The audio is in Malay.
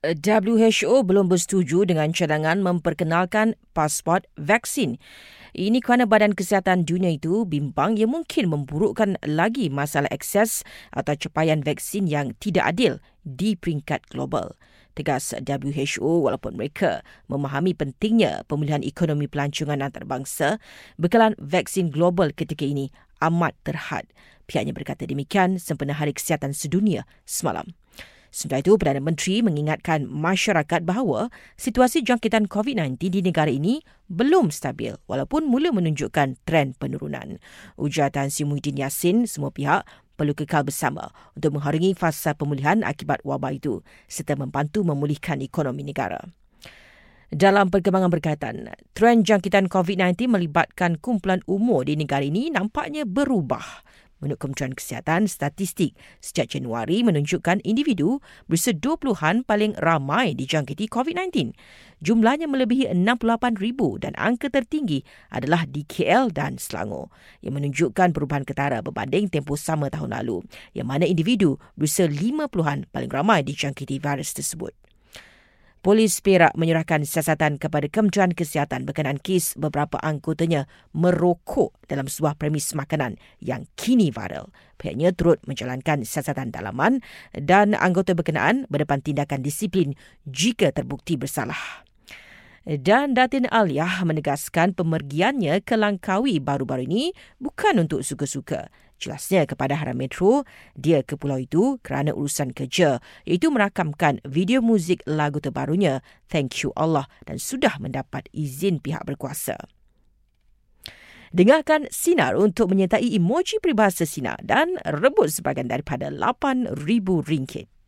WHO belum bersetuju dengan cadangan memperkenalkan pasport vaksin. Ini kerana Badan Kesihatan Dunia itu bimbang ia mungkin memburukkan lagi masalah akses atau capaian vaksin yang tidak adil di peringkat global. Tegas WHO walaupun mereka memahami pentingnya pemulihan ekonomi pelancongan antarabangsa, bekalan vaksin global ketika ini amat terhad. Pihaknya berkata demikian sempena Hari Kesihatan Sedunia semalam. Sementara itu, Perdana Menteri mengingatkan masyarakat bahawa situasi jangkitan COVID-19 di negara ini belum stabil walaupun mula menunjukkan tren penurunan. Ujar Tan Sri Muhyiddin Yassin, semua pihak perlu kekal bersama untuk mengharingi fasa pemulihan akibat wabak itu serta membantu memulihkan ekonomi negara. Dalam perkembangan berkaitan, tren jangkitan COVID-19 melibatkan kumpulan umur di negara ini nampaknya berubah. Menurut Kementerian Kesihatan, statistik sejak Januari menunjukkan individu berusia 20-an paling ramai dijangkiti COVID-19. Jumlahnya melebihi 68,000 dan angka tertinggi adalah di KL dan Selangor yang menunjukkan perubahan ketara berbanding tempoh sama tahun lalu yang mana individu berusia 50-an paling ramai dijangkiti virus tersebut. Polis Perak menyerahkan siasatan kepada Kementerian Kesihatan berkenaan kes beberapa anggotanya merokok dalam sebuah premis makanan yang kini viral. Pihaknya turut menjalankan siasatan dalaman dan anggota berkenaan berdepan tindakan disiplin jika terbukti bersalah. Dan Datin Aliyah menegaskan pemergiannya ke Langkawi baru-baru ini bukan untuk suka-suka. Jelasnya kepada Haram Metro, dia ke pulau itu kerana urusan kerja iaitu merakamkan video muzik lagu terbarunya Thank You Allah dan sudah mendapat izin pihak berkuasa. Dengarkan Sinar untuk menyertai emoji peribahasa Sinar dan rebut sebagian daripada RM8,000.